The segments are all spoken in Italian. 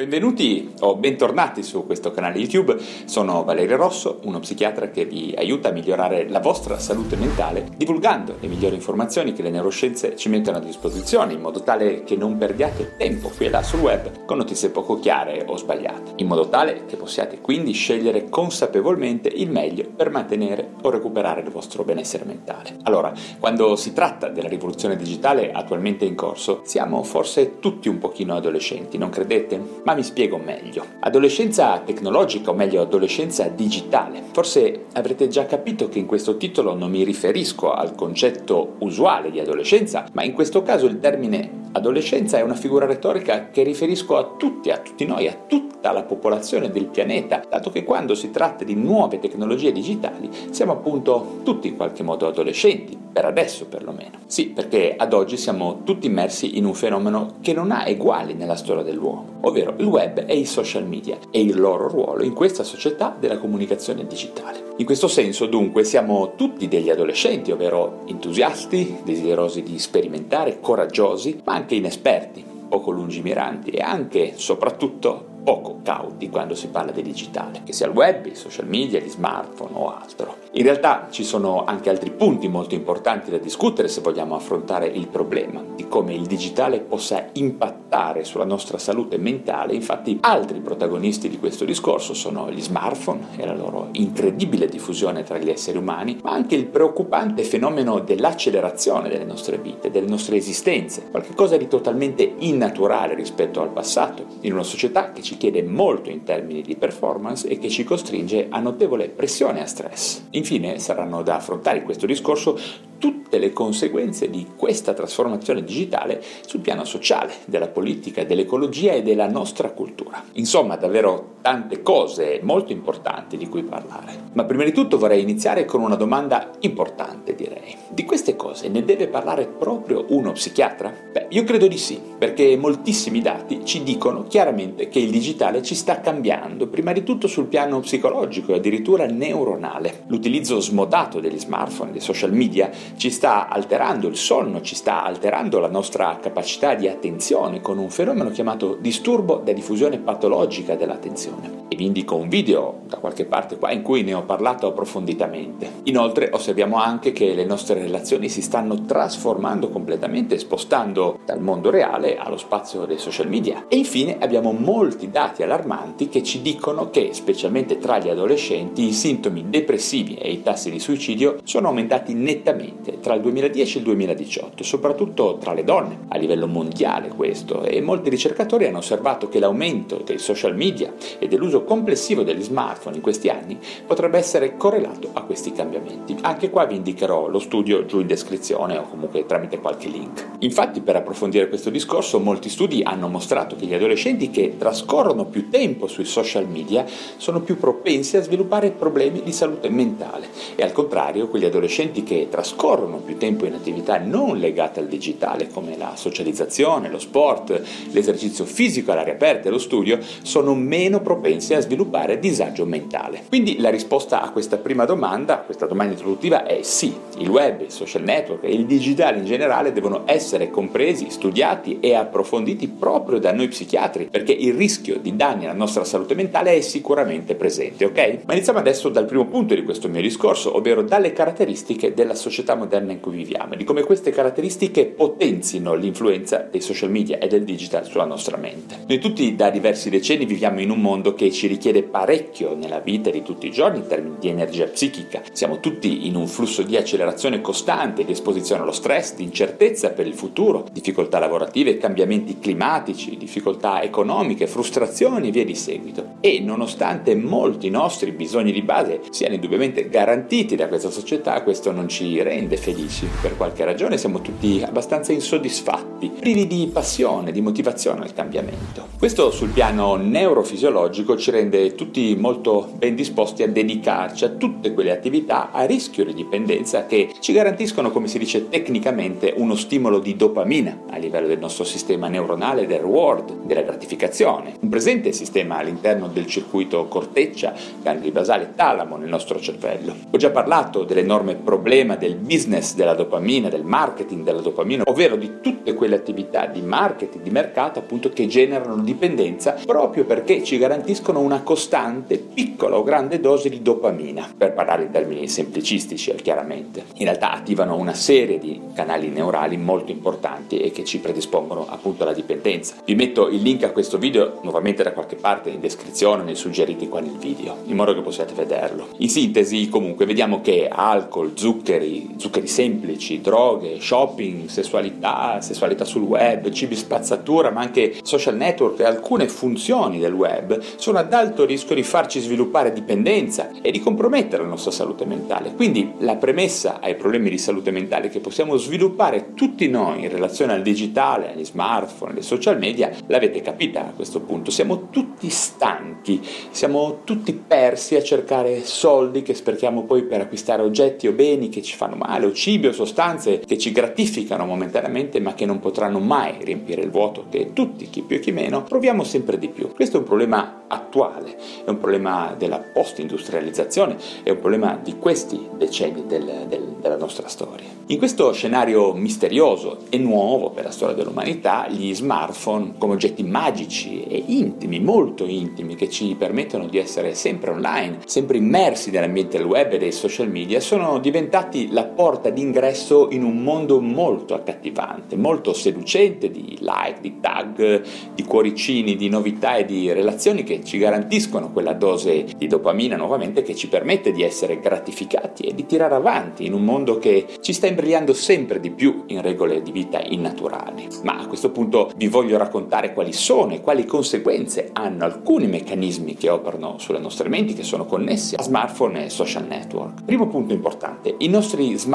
Benvenuti o bentornati su questo canale YouTube, sono Valerio Rosso, uno psichiatra che vi aiuta a migliorare la vostra salute mentale divulgando le migliori informazioni che le neuroscienze ci mettono a disposizione in modo tale che non perdiate tempo qui e là sul web con notizie poco chiare o sbagliate, in modo tale che possiate quindi scegliere consapevolmente il meglio per mantenere o recuperare il vostro benessere mentale. Allora, quando si tratta della rivoluzione digitale attualmente in corso, siamo forse tutti un pochino adolescenti, non credete? Ma mi spiego meglio. Adolescenza tecnologica, o meglio adolescenza digitale. Forse avrete già capito che in questo titolo non mi riferisco al concetto usuale di adolescenza, ma in questo caso il termine adolescenza è una figura retorica che riferisco a tutti, a tutti noi, a tutta la popolazione del pianeta, dato che quando si tratta di nuove tecnologie digitali siamo appunto tutti in qualche modo adolescenti, per adesso perlomeno. Sì, perché ad oggi siamo tutti immersi in un fenomeno che non ha eguali nella storia dell'uomo, ovvero il web e i social media e il loro ruolo in questa società della comunicazione digitale. In questo senso, dunque, siamo tutti degli adolescenti, ovvero entusiasti, desiderosi di sperimentare, coraggiosi, ma anche inesperti, poco lungimiranti e anche, soprattutto, poco cauti quando si parla di digitale, che sia il web, i social media, gli smartphone o altro. In realtà ci sono anche altri punti molto importanti da discutere se vogliamo affrontare il problema di come il digitale possa impattare sulla nostra salute mentale. Infatti altri protagonisti di questo discorso sono gli smartphone e la loro incredibile diffusione tra gli esseri umani, ma anche il preoccupante fenomeno dell'accelerazione delle nostre vite, delle nostre esistenze, qualcosa di totalmente innaturale rispetto al passato, in una società che ci chiede molto in termini di performance e che ci costringe a notevole pressione a stress. Infine saranno da affrontare in questo discorso tutte le conseguenze di questa trasformazione digitale sul piano sociale, della politica, dell'ecologia e della nostra cultura. Insomma, davvero tante cose molto importanti di cui parlare. Ma prima di tutto vorrei iniziare con una domanda importante, direi. Di queste cose ne deve parlare proprio uno psichiatra? Beh, io credo di sì, perché moltissimi dati ci dicono chiaramente che il digitale ci sta cambiando, prima di tutto sul piano psicologico e addirittura neuronale. L'utilizzo smodato degli smartphone, dei social media, ci sta alterando il sonno, ci sta alterando la nostra capacità di attenzione con un fenomeno chiamato disturbo da diffusione patologica dell'attenzione. E vi indico un video da qualche parte qua in cui ne ho parlato approfonditamente. Inoltre osserviamo anche che le nostre relazioni si stanno trasformando completamente, spostando dal mondo reale allo spazio dei social media. E infine abbiamo molti dati allarmanti che ci dicono che, specialmente tra gli adolescenti, i sintomi depressivi e i tassi di suicidio sono aumentati nettamente tra il 2010 e il 2018, soprattutto tra le donne, a livello mondiale questo, e molti ricercatori hanno osservato che l'aumento dei social media e dell'uso complessivo degli smartphone in questi anni potrebbe essere correlato a questi cambiamenti. Anche qua vi indicherò lo studio giù in descrizione o comunque tramite qualche link. Infatti, per approfondire questo discorso, molti studi hanno mostrato che gli adolescenti che trascorrono più tempo sui social media sono più propensi a sviluppare problemi di salute mentale e al contrario, quegli adolescenti che trascorrono più tempo in attività non legate al digitale come la socializzazione, lo sport, l'esercizio fisico all'aria aperta e lo studio sono meno propensi a sviluppare disagio mentale. Quindi la risposta a questa prima domanda, questa domanda introduttiva è sì, il web, i social network e il digitale in generale devono essere compresi, studiati e approfonditi proprio da noi psichiatri, perché il rischio di danni alla nostra salute mentale è sicuramente presente, ok? Ma iniziamo adesso dal primo punto di questo mio discorso, ovvero dalle caratteristiche della società moderna in cui viviamo e di come queste caratteristiche potenzino l'influenza dei social media e del digital sulla nostra mente. Noi tutti da diversi decenni viviamo in un mondo che ci richiede parecchio nella vita di tutti i giorni in termini di energia psichica. Siamo tutti in un flusso di accelerazione costante, di esposizione allo stress, di incertezza per il futuro, difficoltà lavorative, cambiamenti climatici, difficoltà economiche, frustrazioni e via di seguito. E nonostante molti nostri bisogni di base siano indubbiamente garantiti da questa società, questo non ci rende felici. Per qualche ragione siamo tutti abbastanza insoddisfatti, privi di passione, di motivazione al cambiamento. Questo sul piano neurofisiologico ci rende tutti molto ben disposti a dedicarci a tutte quelle attività a rischio di dipendenza che ci garantiscono, come si dice tecnicamente, uno stimolo di dopamina a livello del nostro sistema neuronale, del reward, della gratificazione. Un presente sistema all'interno del circuito corteccia, gangli basali e talamo nel nostro cervello. Ho già parlato dell'enorme problema del business della dopamina, del marketing della dopamina, ovvero di tutte quelle attività di marketing, di mercato appunto che generano dipendenza proprio perché ci garantiscono una costante, piccola o grande dose di dopamina, per parlare in termini semplicistici chiaramente. In realtà attivano una serie di canali neurali molto importanti e che ci predispongono appunto alla dipendenza. Vi metto il link a questo video nuovamente da qualche parte in descrizione, nei suggeriti qua nel video, in modo che possiate vederlo. In sintesi, comunque, vediamo che alcol, zuccheri, zuccheri semplici, droghe, shopping, sessualità, sessualità sul web, cibi spazzatura, ma anche social network e alcune funzioni del web sono ad alto rischio di farci sviluppare dipendenza e di compromettere la nostra salute mentale. Quindi la premessa ai problemi di salute mentale che possiamo sviluppare tutti noi in relazione al digitale, agli smartphone, ai social media, l'avete capita a questo punto. Siamo tutti stanchi, siamo tutti persi a cercare soldi che sperchiamo poi per acquistare oggetti o beni che ci fanno male, o cibi o sostanze che ci gratificano momentaneamente ma che non potranno mai riempire il vuoto che tutti, chi più e chi meno, proviamo sempre di più. Questo è un problema attuale, è un problema della post-industrializzazione, è un problema di questi decenni del, del, della nostra storia. In questo scenario misterioso e nuovo per la storia dell'umanità, gli smartphone come oggetti magici e intimi, molto intimi, che ci permettono di essere sempre online, sempre immersi nell'ambiente del web e dei social media, sono diventati la porta d'ingresso in un mondo molto accattivante, molto seducente di like, di tag, di cuoricini, di novità e di relazioni che ci garantiscono quella dose di dopamina nuovamente che ci permette di essere gratificati e di tirare avanti in un mondo che ci sta imbrigliando sempre di più in regole di vita innaturali. Ma a questo punto vi voglio raccontare quali sono e quali conseguenze hanno alcuni meccanismi che operano sulle nostre menti che sono connessi a smartphone e social network. Primo punto importante, i nostri smartphone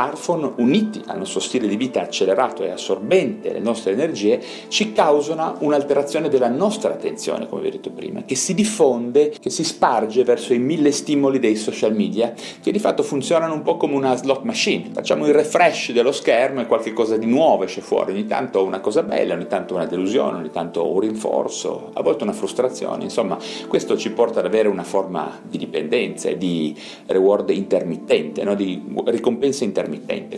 uniti al nostro stile di vita accelerato e assorbente le nostre energie ci causano un'alterazione della nostra attenzione, come vi ho detto prima, che si diffonde, che si sparge verso i mille stimoli dei social media, che di fatto funzionano un po' come una slot machine. Facciamo il refresh dello schermo e qualche cosa di nuovo esce fuori, ogni tanto una cosa bella, ogni tanto una delusione, ogni tanto un rinforzo, a volte una frustrazione, insomma questo ci porta ad avere una forma di dipendenza e di reward intermittente, no? di ricompensa intermittente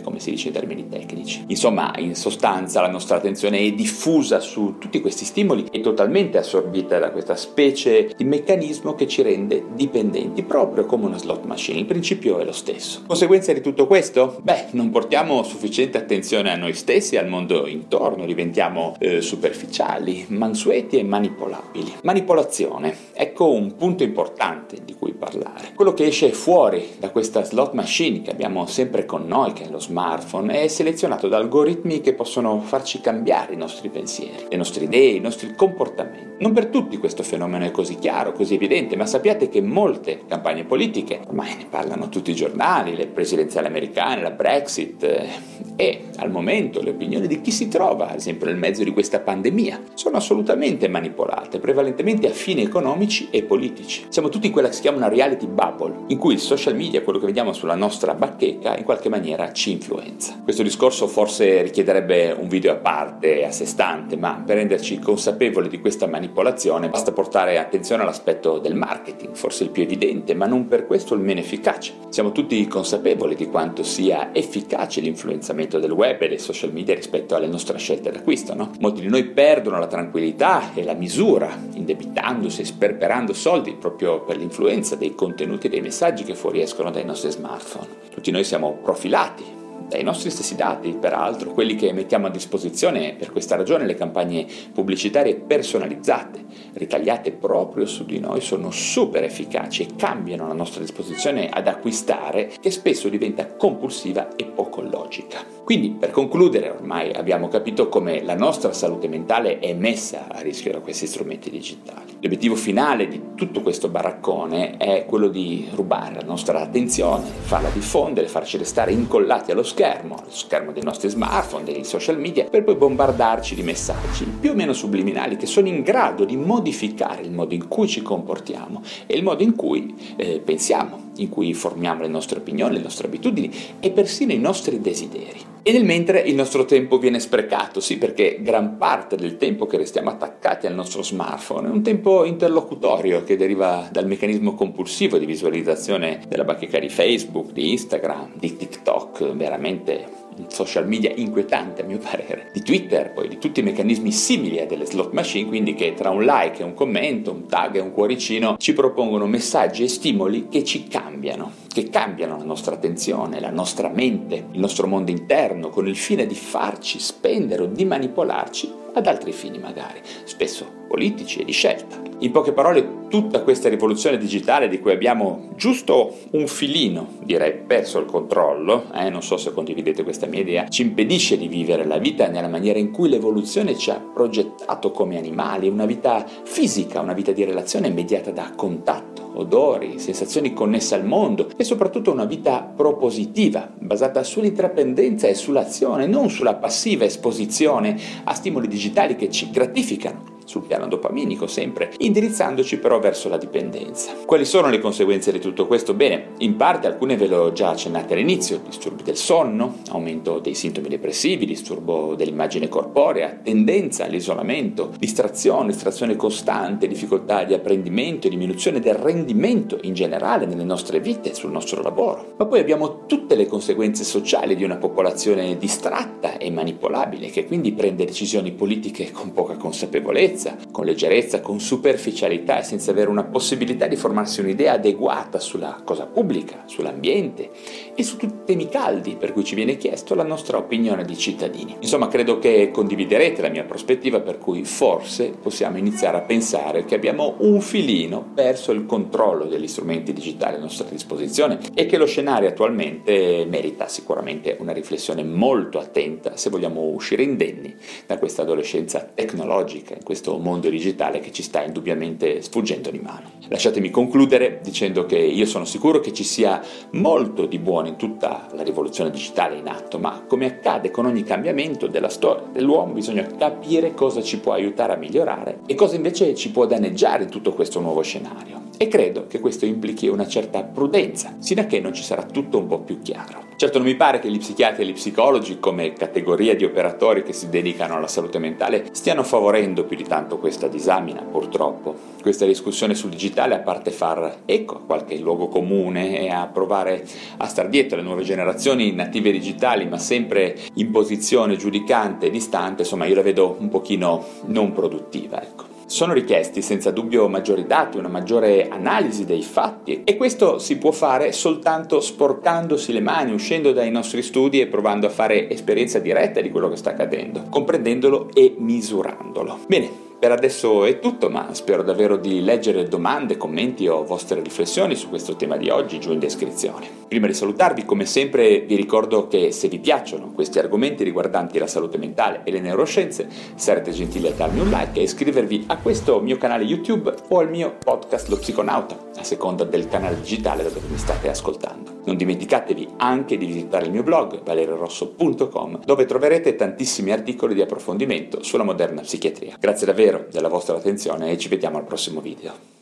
come si dice in termini tecnici. Insomma in sostanza la nostra attenzione è diffusa su tutti questi stimoli e totalmente assorbita da questa specie di meccanismo che ci rende dipendenti, proprio come una slot machine. Il principio è lo stesso. Conseguenza di tutto questo? Beh, non portiamo sufficiente attenzione a noi stessi e al mondo intorno, diventiamo eh, superficiali, mansueti e manipolabili. Manipolazione, ecco un punto importante di cui parlare. Quello che esce fuori da questa slot machine che abbiamo sempre con noi, che è lo smartphone, è selezionato da algoritmi che possono farci cambiare i nostri pensieri, le nostre idee, i nostri comportamenti. Non per tutti questo fenomeno è così chiaro, così evidente, ma sappiate che molte campagne politiche, ormai ne parlano tutti i giornali, le presidenziali americane, la Brexit eh, e al momento le opinioni di chi si trova, ad esempio, nel mezzo di questa pandemia, sono assolutamente manipolate, prevalentemente a fini economici e politici. Siamo tutti in quella che si chiama una reality bubble, in cui il social media, quello che vediamo sulla nostra bacheca, in qualche maniera ci influenza. Questo discorso forse richiederebbe un video a parte, a sé stante, ma per renderci consapevoli di questa manipolazione basta portare attenzione all'aspetto del marketing, forse il più evidente, ma non per questo il meno efficace. Siamo tutti consapevoli di quanto sia efficace l'influenzamento del web e dei social media rispetto alle nostre scelte d'acquisto, no? Molti di noi perdono la tranquillità e la misura, indebitandosi e sperperando soldi proprio per l'influenza dei contenuti e dei messaggi che fuoriescono dai nostri smartphone. Tutti noi siamo profilati dati dai nostri stessi dati, peraltro, quelli che mettiamo a disposizione per questa ragione le campagne pubblicitarie personalizzate, ritagliate proprio su di noi, sono super efficaci e cambiano la nostra disposizione ad acquistare che spesso diventa compulsiva e poco logica. Quindi, per concludere, ormai abbiamo capito come la nostra salute mentale è messa a rischio da questi strumenti digitali. L'obiettivo finale di tutto questo baraccone è quello di rubare la nostra attenzione, farla diffondere, farci restare incollati allo schermo, allo schermo dei nostri smartphone, dei social media, per poi bombardarci di messaggi più o meno subliminali che sono in grado di modificare il modo in cui ci comportiamo e il modo in cui eh, pensiamo, in cui formiamo le nostre opinioni, le nostre abitudini e persino i nostri desideri. E nel mentre il nostro tempo viene sprecato, sì, perché gran parte del tempo che restiamo attaccati al nostro smartphone è un tempo interlocutorio che deriva dal meccanismo compulsivo di visualizzazione della bacheca di Facebook, di Instagram, di TikTok, veramente social media inquietante a mio parere, di Twitter, poi di tutti i meccanismi simili a delle slot machine, quindi che tra un like e un commento, un tag e un cuoricino ci propongono messaggi e stimoli che ci cambiano, che cambiano la nostra attenzione, la nostra mente, il nostro mondo interno, con il fine di farci spendere o di manipolarci ad altri fini magari, spesso politici e di scelta. In poche parole, tutta questa rivoluzione digitale di cui abbiamo giusto un filino, direi, perso il controllo, eh, non so se condividete questa mia idea, ci impedisce di vivere la vita nella maniera in cui l'evoluzione ci ha progettato come animali, una vita fisica, una vita di relazione mediata da contatto, odori, sensazioni connesse al mondo e soprattutto una vita propositiva, basata sull'intraprendenza e sull'azione, non sulla passiva esposizione a stimoli digitali che ci gratificano sul piano dopaminico sempre, indirizzandoci però verso la dipendenza. Quali sono le conseguenze di tutto questo? Bene, in parte alcune ve le ho già accennate all'inizio, disturbi del sonno, aumento dei sintomi depressivi, disturbo dell'immagine corporea, tendenza all'isolamento, distrazione, distrazione costante, difficoltà di apprendimento diminuzione del rendimento in generale nelle nostre vite, sul nostro lavoro. Ma poi abbiamo tutte le conseguenze sociali di una popolazione distratta e manipolabile che quindi prende decisioni politiche con poca consapevolezza leggerezza, con leggerezza, con superficialità e senza avere una possibilità di formarsi un'idea adeguata sulla cosa pubblica, sull'ambiente e su tutti i temi caldi per cui ci viene chiesto la nostra opinione di cittadini. Insomma, credo che condividerete la mia prospettiva per cui forse possiamo iniziare a pensare che abbiamo un filino perso il controllo degli strumenti digitali a nostra disposizione e che lo scenario attualmente merita sicuramente una riflessione molto attenta se vogliamo uscire indenni da questa adolescenza tecnologica, in questo questo mondo digitale che ci sta indubbiamente sfuggendo di mano. Lasciatemi concludere dicendo che io sono sicuro che ci sia molto di buono in tutta la rivoluzione digitale in atto, ma come accade con ogni cambiamento della storia dell'uomo bisogna capire cosa ci può aiutare a migliorare e cosa invece ci può danneggiare in tutto questo nuovo scenario. E credo che questo implichi una certa prudenza, sino a che non ci sarà tutto un po' più chiaro. Certo non mi pare che gli psichiatri e gli psicologi, come categoria di operatori che si dedicano alla salute mentale, stiano favorendo più di tanto questa disamina, purtroppo. Questa discussione sul digitale, a parte far eco a qualche luogo comune e a provare a star dietro alle nuove generazioni native digitali, ma sempre in posizione giudicante e distante, insomma io la vedo un pochino non produttiva, ecco. Sono richiesti senza dubbio maggiori dati, una maggiore analisi dei fatti e questo si può fare soltanto sporcandosi le mani, uscendo dai nostri studi e provando a fare esperienza diretta di quello che sta accadendo, comprendendolo e misurandolo. Bene, per adesso è tutto, ma spero davvero di leggere domande, commenti o vostre riflessioni su questo tema di oggi giù in descrizione. Prima di salutarvi, come sempre, vi ricordo che se vi piacciono questi argomenti riguardanti la salute mentale e le neuroscienze, sarete gentili a darmi un like e iscrivervi a questo mio canale YouTube o al mio podcast Lo Psiconauta, a seconda del canale digitale da dove mi state ascoltando. Non dimenticatevi anche di visitare il mio blog valeriorosso.com dove troverete tantissimi articoli di approfondimento sulla moderna psichiatria. Grazie davvero della vostra attenzione e ci vediamo al prossimo video.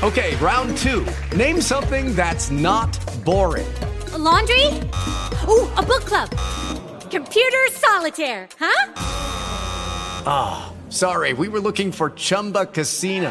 Ok, round 2. Name something that's not boring. A laundry? Ooh, a book club. Computer solitaire, huh? Ah, oh, sorry, we were looking for Chumba Casino.